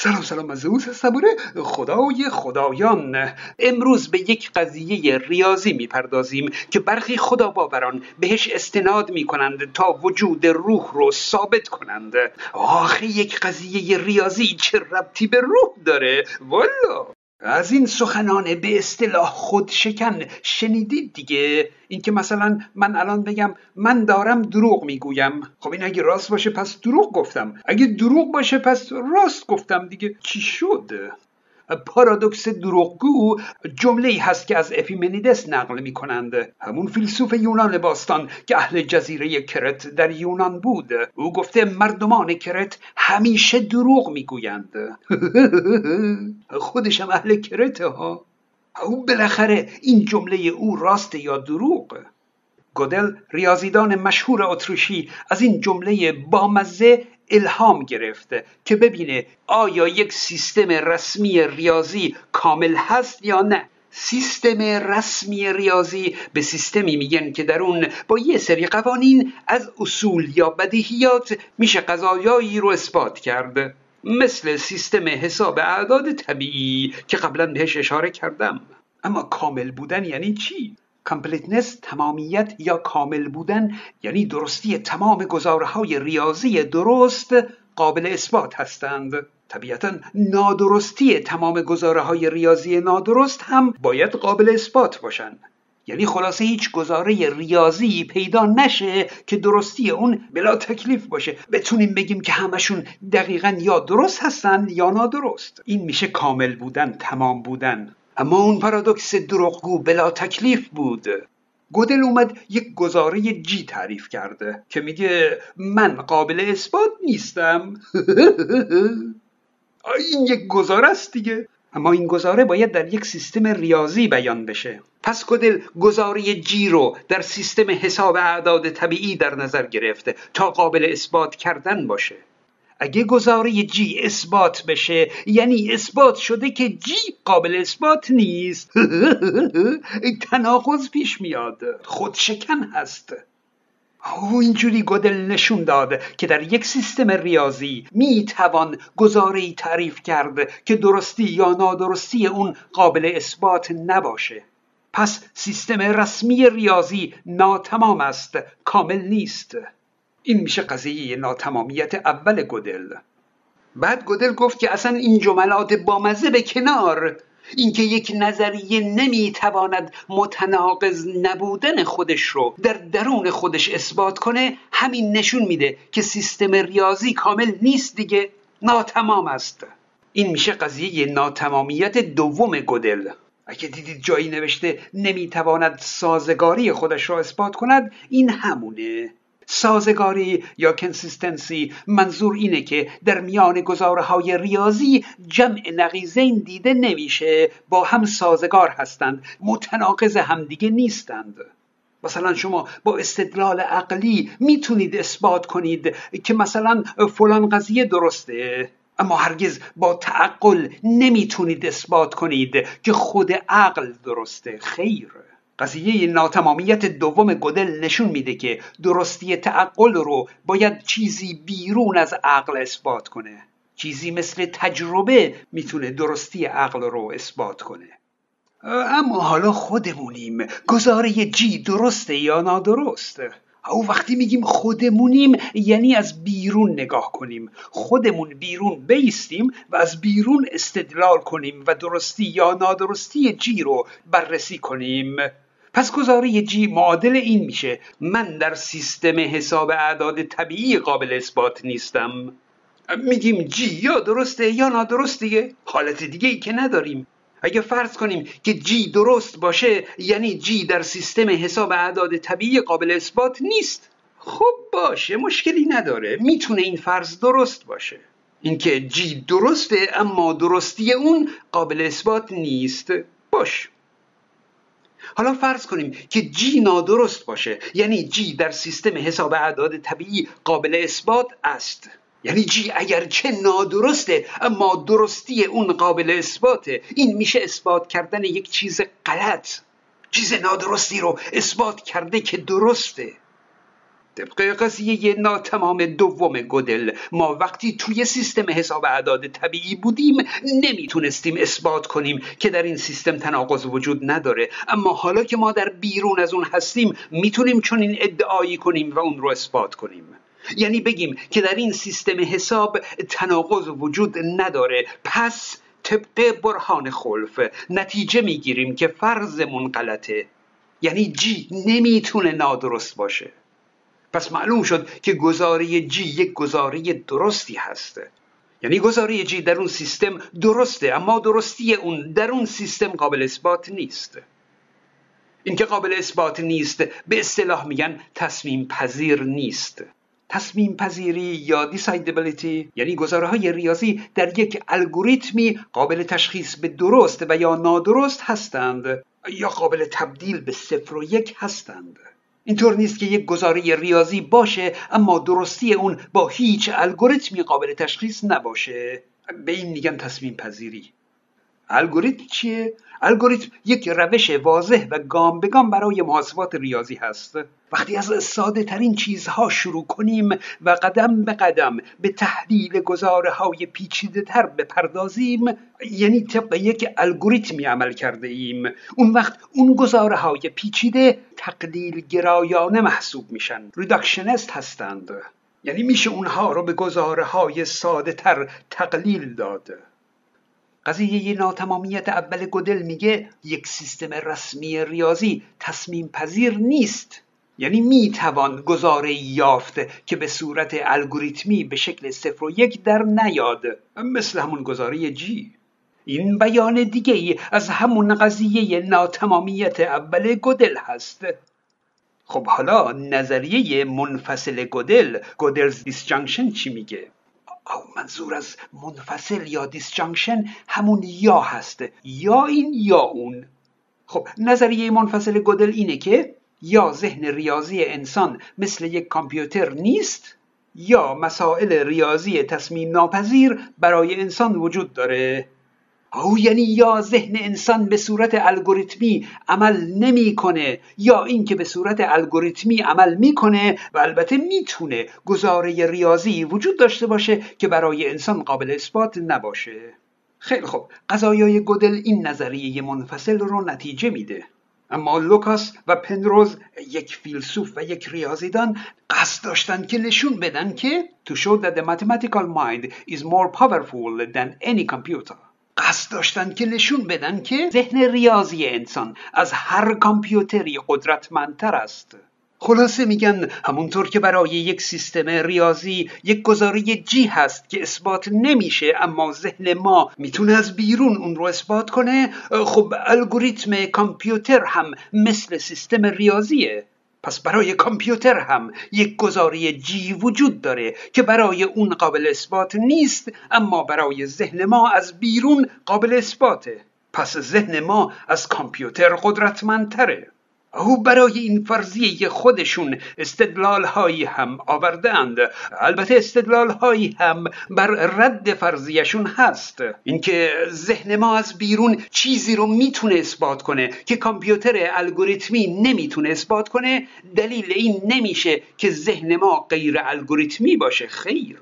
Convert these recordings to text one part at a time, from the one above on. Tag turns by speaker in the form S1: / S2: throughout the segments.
S1: سلام سلام از زئوس صبوره. خدای خدایان. امروز به یک قضیه ریاضی می‌پردازیم که برخی خدا باوران بهش استناد می‌کنند تا وجود روح رو ثابت کنند. آخه یک قضیه ریاضی چه ربطی به روح داره؟ والا از این سخنان به اصطلاح خود شکن شنیدید دیگه؟ اینکه مثلا من الان بگم من دارم دروغ می‌گویم. خب این اگه راست باشه پس دروغ گفتم. اگه دروغ باشه پس راست گفتم دیگه. چی شد؟ پارادوکس دروغگو جمله ای هست که از اپیمنیدس نقل می کنند همون فیلسوف یونان باستان که اهل جزیره کرت در یونان بود. او گفته مردمان کرت همیشه دروغ می‌گویند. خودشم اهل کرت ها. او بالاخره این جمله او راست یا دروغ؟ گودل ریاضیدان مشهور اتریشی از این جمله بامزه الهام گرفته که ببینه آیا یک سیستم رسمی ریاضی کامل هست یا نه. سیستم رسمی ریاضی به سیستمی میگن که در اون با یه سری قوانین از اصول یا بدیهیات میشه قضایایی رو اثبات کرد مثل سیستم حساب اعداد طبیعی که قبلا بهش اشاره کردم. اما کامل بودن یعنی چی؟ completeness تمامیت یا کامل بودن یعنی درستی تمام گزاره‌های ریاضی درست قابل اثبات هستند. طبیعتا نادرستی تمام گزاره های ریاضی نادرست هم باید قابل اثبات باشند یعنی خلاصه هیچ گزاره ریاضی پیدا نشه که درستی اون بلا تکلیف باشه. بتونیم بگیم که همشون دقیقا یا درست هستند یا نادرست. این میشه کامل بودن تمام بودن. اما اون پارادوکس دروغگو بلا تکلیف بود. گودل اومد یک گزاره جی تعریف کرده که میگه من قابل اثبات نیستم. این یک گزاره است دیگه. اما این گزاره باید در یک سیستم ریاضی بیان بشه. پس گودل گزاره جی رو در سیستم حساب اعداد طبیعی در نظر گرفته تا قابل اثبات کردن باشه. اگه گزاره جی اثبات بشه یعنی اثبات شده که جی قابل اثبات نیست. تناقض پیش میاد. خودشکن هست. او اینجوری گدل نشون داد که در یک سیستم ریاضی می توان گزاره تعریف کرد که درستی یا نادرستی اون قابل اثبات نباشه. پس سیستم رسمی ریاضی ناتمام است کامل نیست. این میشه قضیه ناتمامیت اول گدل بعد گدل گفت که اصلا این جملات بامزه به کنار. اینکه یک نظریه نمی‌تواند متناقض نبودن خودش رو در درون خودش اثبات کنه همین نشون میده که سیستم ریاضی کامل نیست دیگه ناتمام است. این میشه قضیه ناتمامیت دوم گدل اگه دیدید جایی نوشته نمی‌تواند سازگاری خودش را اثبات کند این همونه. سازگاری یا کنسیستنسی منظور اینه که در میان گزاره های ریاضی جمع نقیزین دیده نمیشه. با هم سازگار هستند. متناقض همدیگه نیستند. مثلا شما با استدلال عقلی می‌تونید اثبات کنید که مثلا فلان قضیه درسته. اما هرگز با تعقل نمی‌تونید اثبات کنید که خود عقل درسته. خیر. قضیه ناتمامیت دوم گدل نشون میده که درستی تعقل رو باید چیزی بیرون از عقل اثبات کنه. چیزی مثل تجربه می‌تونه درستی عقل رو اثبات کنه. اما حالا خودمونیم. گزاره جی درسته یا نادرست؟ او وقتی میگیم خودمونیم یعنی از بیرون نگاه کنیم. خودمون بیرون بیستیم و از بیرون استدلال کنیم و درستی یا نادرستی جی رو بررسی کنیم. پس گزاره جی معادل این میشه. من در سیستم حساب اعداد طبیعی قابل اثبات نیستم. میگیم جی یا درسته یا نادرست دیگه حالت دیگه ای که نداریم. اگه فرض کنیم که جی درست باشه یعنی جی در سیستم حساب اعداد طبیعی قابل اثبات نیست. خب باشه مشکلی نداره. می‌تونه این فرض درست باشه. اینکه جی درسته اما درستی اون قابل اثبات نیست. باش. حالا فرض کنیم که جی نادرست باشه. یعنی جی در سیستم حساب اعداد طبیعی قابل اثبات است. یعنی جی اگرچه نادرسته اما درستی اون قابل اثباته. این میشه اثبات کردن یک چیز غلط. چیز نادرستی رو اثبات کرده که درسته. طبق قضیه ناتمام دوم گودل. ما وقتی توی سیستم حساب اعداد طبیعی بودیم نمی‌تونستیم اثبات کنیم که در این سیستم تناقض وجود نداره. اما حالا که ما در بیرون از اون هستیم می‌تونیم چنین ادعایی کنیم و اون رو اثبات کنیم. یعنی بگیم که در این سیستم حساب تناقض وجود نداره. پس طبق برهان خلف نتیجه می‌گیریم که فرضمون غلطه. یعنی جی نمی‌تونه نادرست باشه. پس معلوم شد که گزاره جی یک گزاره درستی هسته. یعنی گزاره جی در اون سیستم درسته اما درستی اون در اون سیستم قابل اثبات نیست. اینکه قابل اثبات نیست به اصطلاح میگن تصمیم پذیر نیست. تصمیم پذیری یا دیسایدبلیتی یعنی گزاره های ریاضی در یک الگوریتمی قابل تشخیص به درست و یا نادرست هستند یا قابل تبدیل به صفر و یک هستند. اینطور نیست که یک گزاره ریاضی باشه اما درستی اون با هیچ الگوریتمی قابل تشخیص نباشه. به این میگن تصمیم پذیری. الگوریتم چیه؟ الگوریتم یک روش واضح و گام به گام برای محاسبات ریاضی هست. وقتی از ساده ترین چیزها شروع کنیم و قدم به قدم به تحلیل گزاره های پیچیده تر بپردازیم یعنی طبق یک الگوریتمی عمل کرده ایم اون وقت اون گزاره های پیچیده تقلیل گرایانه محسوب میشن. reductionist هستند. یعنی میشه اونها رو به گزاره های ساده تر تقلیل داد. قضیه ناتمامیت اول گدل میگه یک سیستم رسمی ریاضی تصمیم پذیر نیست. یعنی می‌توان گزاره یافت که به صورت الگوریتمی به شکل صفر و یک در نیاد. مثل همون گزاره جی این بیان دیگه ای از همون قضیه ناتمامیت اول گدل هست. خب حالا نظریه منفصل گودل Gödel's disjunction چی میگه؟ او منظور از منفصل یا disjunction همون یا هست. یا این یا اون. خب نظریه منفصل گودل اینه که یا ذهن ریاضی انسان مثل یک کامپیوتر نیست یا مسائل ریاضی تصمیم ناپذیر برای انسان وجود داره. او یعنی یا ذهن انسان به صورت الگوریتمی عمل نمی‌کنه یا اینکه به صورت الگوریتمی عمل می‌کنه و البته می‌تونه گزاره ریاضی وجود داشته باشه که برای انسان قابل اثبات نباشه. خیلی خوب. قضایای گدل این نظریه منفصل رو نتیجه میده. اما لوکاس و پنروز یک فیلسوف و یک ریاضیدان قصد داشتند که نشون بدن که to show that the mathematical mind is more powerful than any computer. قصد داشتن که نشون بدن که ذهن ریاضی انسان از هر کامپیوتری قدرتمندتر است. خلاصه میگن همونطور که برای یک سیستم ریاضی یک گزاره جی هست که اثبات نمیشه اما ذهن ما می‌تونه از بیرون اون رو اثبات کنه خب الگوریتم کامپیوتر هم مثل سیستم ریاضیه. پس برای کامپیوتر هم یک گزاره جی وجود داره که برای اون قابل اثبات نیست اما برای ذهن ما از بیرون قابل اثباته. پس ذهن ما از کامپیوتر قدرتمندتره. او برای این فرضیه خودشون استدلال هایی هم آوردند. البته استدلال هایی هم بر رد فرضیشون هست. اینکه ذهن ما از بیرون چیزی رو می‌تونه اثبات کنه که کامپیوتر الگوریتمی نمی‌تونه اثبات کنه دلیل این نمیشه که ذهن ما غیر الگوریتمی باشه. خیر.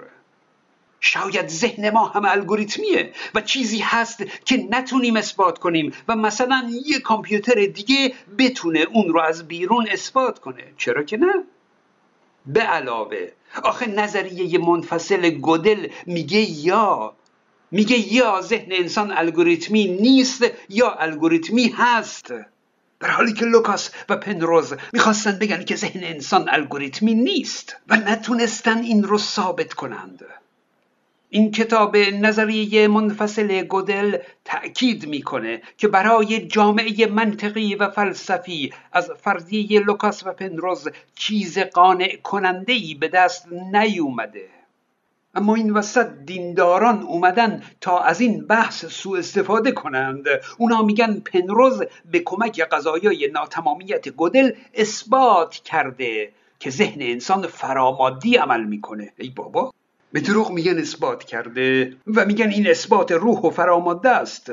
S1: شاید ذهن ما هم الگوریتمیه و چیزی هست که نتونیم اثبات کنیم و مثلا یه کامپیوتر دیگه بتونه اون رو از بیرون اثبات کنه. چرا که نه؟ به علاوه آخه نظریه منفصل گودل میگه یا میگه یا ذهن انسان الگوریتمی نیست یا الگوریتمی هست. در حالی که لوکاس و پنروز می‌خواستن بگن که ذهن انسان الگوریتمی نیست و نتونستن این رو ثابت کنند. این کتاب نظریه منفصل گودل تأکید می‌کنه که برای جامعه منطقی و فلسفی از فرضیه لوکاس و پنروز چیز قانع کننده ای به دست نیومده. اما این وسط دینداران اومدن تا از این بحث سوء استفاده کنند. اونا میگن پنروز به کمک قضایای ناتمامیت گودل اثبات کرده که ذهن انسان فرامادی عمل می‌کنه. ای بابا! به دروغ میگن اثبات کرده و میگن این اثبات روح و فراماده است.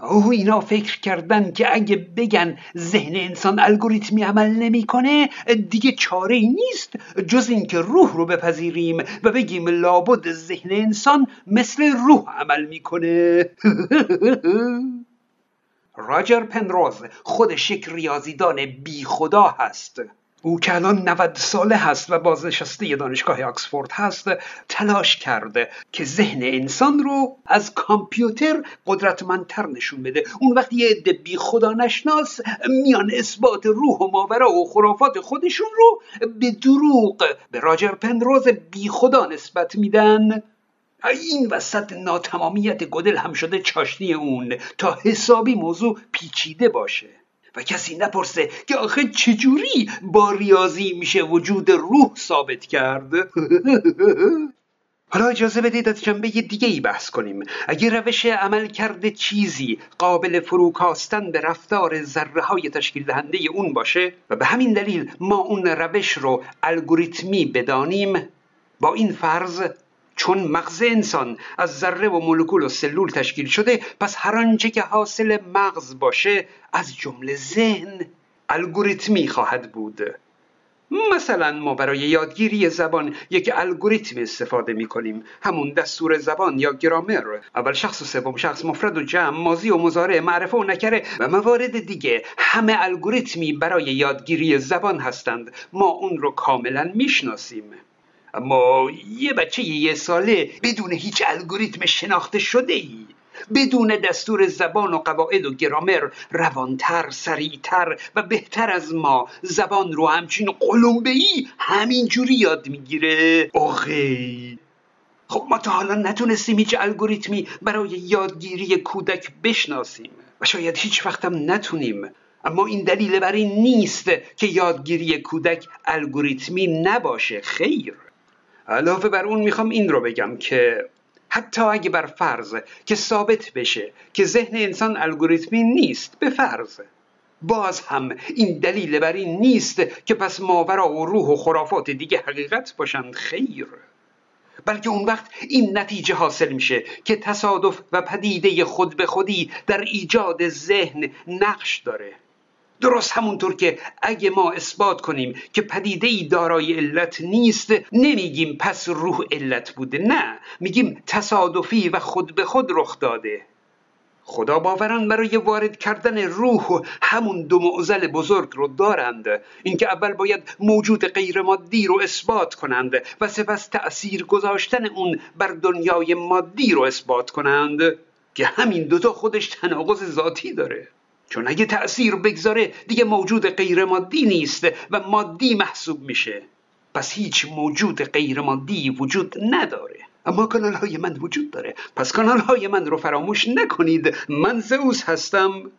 S1: اوه اینا فکر کردن که اگه بگن ذهن انسان الگوریتمی عمل نمی‌کنه دیگه چاره ای نیست جز اینکه روح رو بپذیریم و بگیم لابد ذهن انسان مثل روح عمل می‌کنه. راجر پنروز خودش یک ریاضیدان بی خدا هست. او که الان 90 ساله هست و بازنشسته دانشگاه آکسفورد هست تلاش کرده که ذهن انسان رو از کامپیوتر قدرتمندتر نشون بده. اون وقتی یه عده بی خدا نشناس میان اثبات روح و ماورا و خرافات خودشون رو به دروغ به راجر پنروز بی خدا نسبت میدن. این وسط ناتمامیت گدل هم شده چاشنی اون. تا حسابی موضوع پیچیده باشه. و کسی نپرسه که آخه چجوری با ریاضی میشه وجود روح ثابت کرد؟ حالا اجازه بدید از جنبه دیگه ای بحث کنیم. اگه روش عمل کرده چیزی قابل فروکاستن به رفتار ذره های تشکیل دهنده اون باشه و به همین دلیل ما اون روش رو الگوریتمی بدانیم با این فرض چون مغز انسان از ذره و مولکول و سلول تشکیل شده پس هر آنچه که حاصل مغز باشه از جمله ذهن الگوریتمی خواهد بود. مثلا ما برای یادگیری زبان یک الگوریتم استفاده می کنیم همون دستور زبان یا گرامر. اول شخص و سوم شخص مفرد و جمع ماضی و مزارع معرفه و نکره و موارد دیگه. همه الگوریتمی برای یادگیری زبان هستند. ما اون رو کاملا می‌شناسیم. اما یه بچه یه ساله بدون هیچ الگوریتم شناخته شده ای. بدون دستور زبان و قواعد و گرامر روانتر سریعتر و بهتر از ما. زبان رو همچین قلمبه ای همینجوری یاد می‌گیره. آخی خب ما تا حالا نتونستیم هیچ الگوریتمی برای یادگیری کودک بشناسیم و شاید هیچ وقتم نتونیم. اما این دلیل بر این نیست که یادگیری کودک الگوریتمی نباشه. خیر. علاوه بر اون می‌خوام این رو بگم که حتی اگه بر فرض که ثابت بشه که ذهن انسان الگوریتمی نیست به فرض. باز هم این دلیل بر این نیست که پس ماورا و روح و خرافات دیگه حقیقت باشند خیر. بلکه اون وقت این نتیجه حاصل میشه که تصادف و پدیده خود به خودی در ایجاد ذهن نقش داره. درست همونطور که اگه ما اثبات کنیم که پدیده ای دارای علت نیست نمیگیم پس روح علت بوده. نه میگیم تصادفی و خود به خود رخ داده. خدا باوران برای وارد کردن روح همون دو معزل بزرگ رو دارند. اینکه اول باید موجود غیر مادی رو اثبات کنند و سپس تأثیر گذاشتن اون بر دنیای مادی رو اثبات کنند که همین دوتا خودش تناقض ذاتی داره. چون اگه تأثیر بگذاره دیگه موجود غیر مادی نیست و مادی محسوب میشه. پس هیچ موجود غیر مادی وجود نداره. اما کانال های من وجود داره. پس کانال های من رو فراموش نکنید. من زئوس هستم.